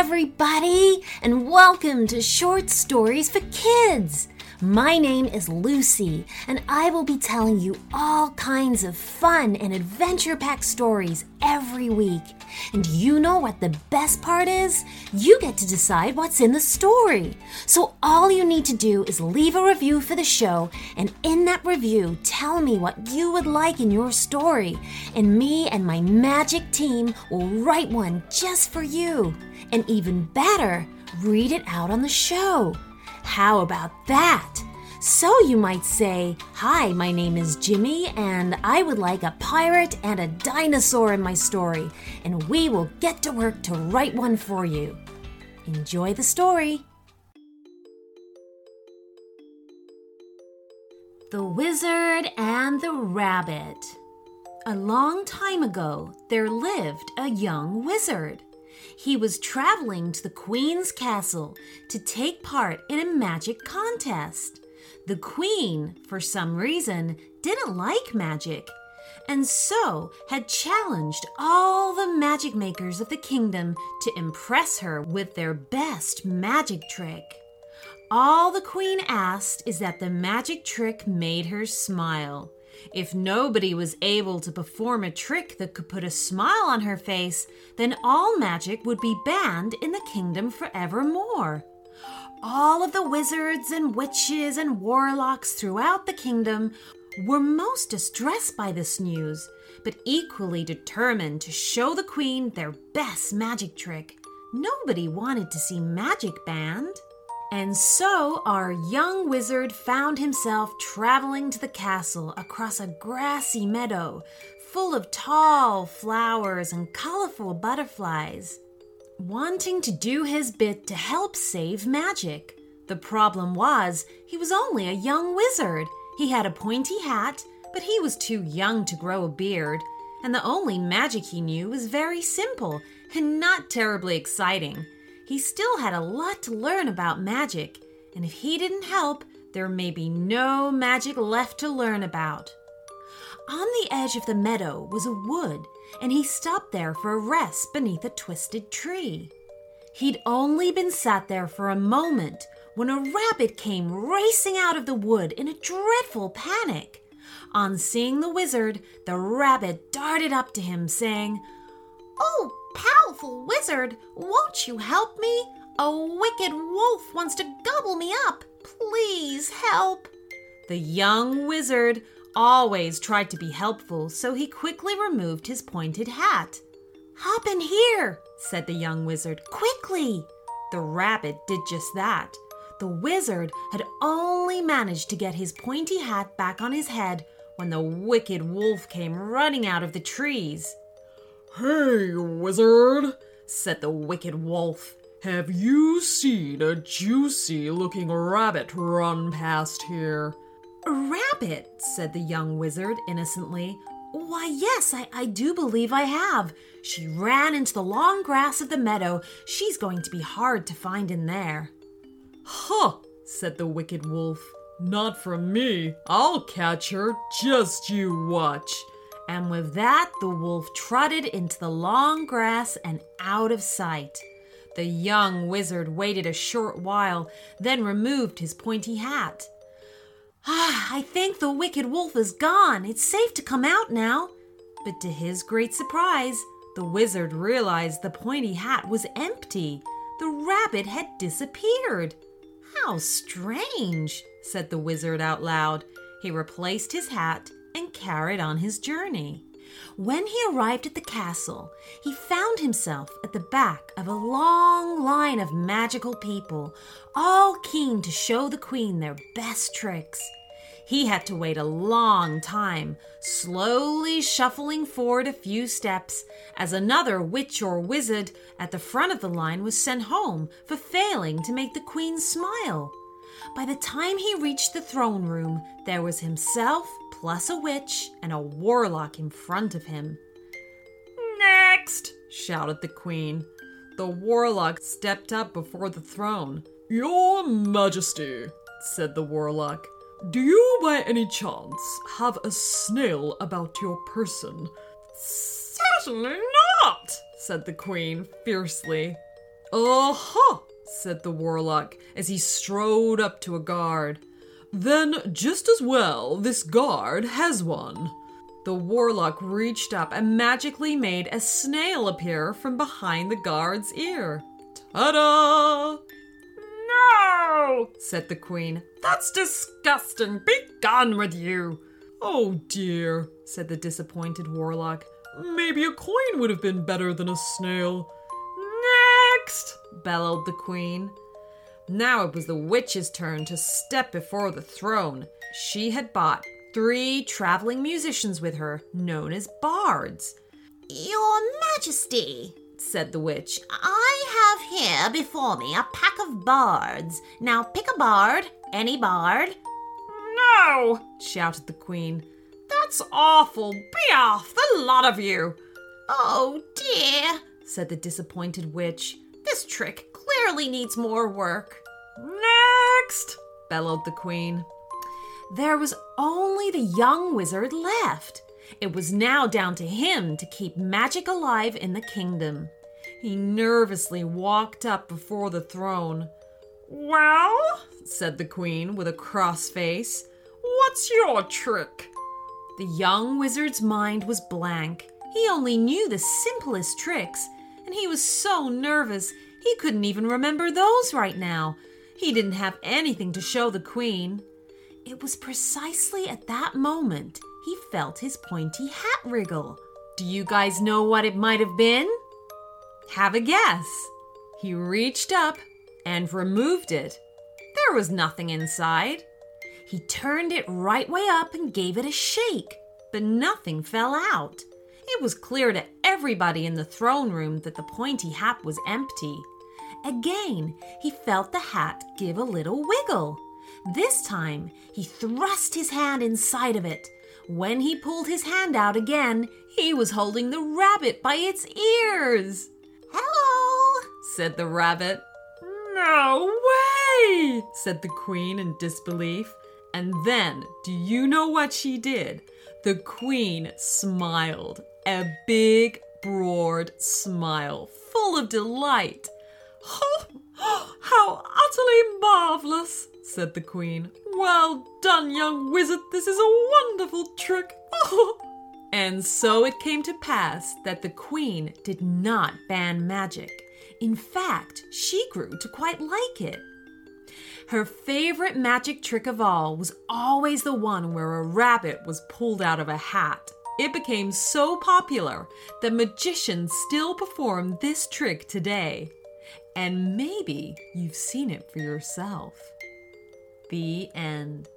everybody, and welcome to Short Stories for Kids. My name is Lucy, and I will be telling you all kinds of fun and adventure packed stories every week. And you know what the best part is? You get to decide what's in the story. So all you need to do is leave a review for the show, and in that review, tell me what you would like in your story. And me and my magic team will write one just for you. And even better, read it out on the show. How about that? So you might say, Hi, my name is Jimmy, and I would like a pirate and a dinosaur in my story, and we will get to work to write one for you. Enjoy the story. The Wizard and the Rabbit. A long time ago, there lived a young wizard. He was traveling to the Queen's castle to take part in a magic contest. The Queen, for some reason, didn't like magic, and so had challenged all the magic makers of the kingdom to impress her with their best magic trick. All the Queen asked is that the magic trick made her smile. If nobody was able to perform a trick that could put a smile on her face, then all magic would be banned in the kingdom forevermore. All of the wizards and witches and warlocks throughout the kingdom were most distressed by this news, but equally determined to show the queen their best magic trick. Nobody wanted to see magic banned. And so our young wizard found himself traveling to the castle across a grassy meadow full of tall flowers and colorful butterflies, wanting to do his bit to help save magic. The problem was, he was only a young wizard. He had a pointy hat, but he was too young to grow a beard, and the only magic he knew was very simple and not terribly exciting. He still had a lot to learn about magic, and if he didn't help, there may be no magic left to learn about. On the edge of the meadow was a wood, and he stopped there for a rest beneath a twisted tree. He'd only been sat there for a moment when a rabbit came racing out of the wood in a dreadful panic. On seeing the wizard, the rabbit darted up to him, saying, Oh, powerful wizard, won't you help me? A wicked wolf wants to gobble me up. Please help. The young wizard always tried to be helpful, so he quickly removed his pointed hat. Hop in here, said the young wizard, quickly. The rabbit did just that. The wizard had only managed to get his pointy hat back on his head when the wicked wolf came running out of the trees. Hey, wizard, said the wicked wolf. Have you seen a juicy looking rabbit run past here? A rabbit, said the young wizard innocently. Why, yes, I, I do believe I have. She ran into the long grass of the meadow. She's going to be hard to find in there. Huh, said the wicked wolf. Not from me. I'll catch her. Just you watch. And with that, the wolf trotted into the long grass and out of sight. The young wizard waited a short while, then removed his pointy hat. Ah, I think the wicked wolf is gone. It's safe to come out now. But to his great surprise, the wizard realized the pointy hat was empty. The rabbit had disappeared. How strange, said the wizard out loud. He replaced his hat and carried on his journey. When he arrived at the castle, he found himself at the back of a long line of magical people, all keen to show the queen their best tricks. He had to wait a long time, slowly shuffling forward a few steps, as another witch or wizard at the front of the line was sent home for failing to make the queen smile. By the time he reached the throne room, there was himself plus a witch and a warlock in front of him. Next! shouted the queen. The warlock stepped up before the throne. Your Majesty, said the warlock, do you by any chance have a snail about your person? Certainly not, said the queen fiercely. Aha! said the warlock as he strode up to a guard. Then, just as well, this guard has one. The warlock reached up and magically made a snail appear from behind the guard's ear. Ta da! No, said the queen. That's disgusting. Be gone with you. Oh dear, said the disappointed warlock. Maybe a coin would have been better than a snail. Next, bellowed the queen. Now it was the witch's turn to step before the throne. She had bought three traveling musicians with her, known as bards. Your Majesty, said the witch, I have here before me a pack of bards. Now pick a bard, any bard. No, shouted the queen. That's awful. Be off, the lot of you. Oh dear, said the disappointed witch. This trick clearly needs more work. Next, bellowed the queen. There was only the young wizard left. It was now down to him to keep magic alive in the kingdom. He nervously walked up before the throne. Well, said the queen with a cross face, what's your trick? The young wizard's mind was blank. He only knew the simplest tricks, and he was so nervous he couldn't even remember those right now. He didn't have anything to show the queen. It was precisely at that moment he felt his pointy hat wriggle. Do you guys know what it might have been? Have a guess. He reached up and removed it. There was nothing inside. He turned it right way up and gave it a shake, but nothing fell out. It was clear to everybody in the throne room that the pointy hat was empty. Again, he felt the hat give a little wiggle. This time, he thrust his hand inside of it. When he pulled his hand out again, he was holding the rabbit by its ears. Hello, said the rabbit. No way, said the queen in disbelief. And then, do you know what she did? The queen smiled, a big, broad smile, full of delight. Oh, how utterly marvelous, said the queen. Well done, young wizard. This is a wonderful trick. Oh. and so it came to pass that the queen did not ban magic. In fact, she grew to quite like it. Her favorite magic trick of all was always the one where a rabbit was pulled out of a hat. It became so popular that magicians still perform this trick today. And maybe you've seen it for yourself. The end.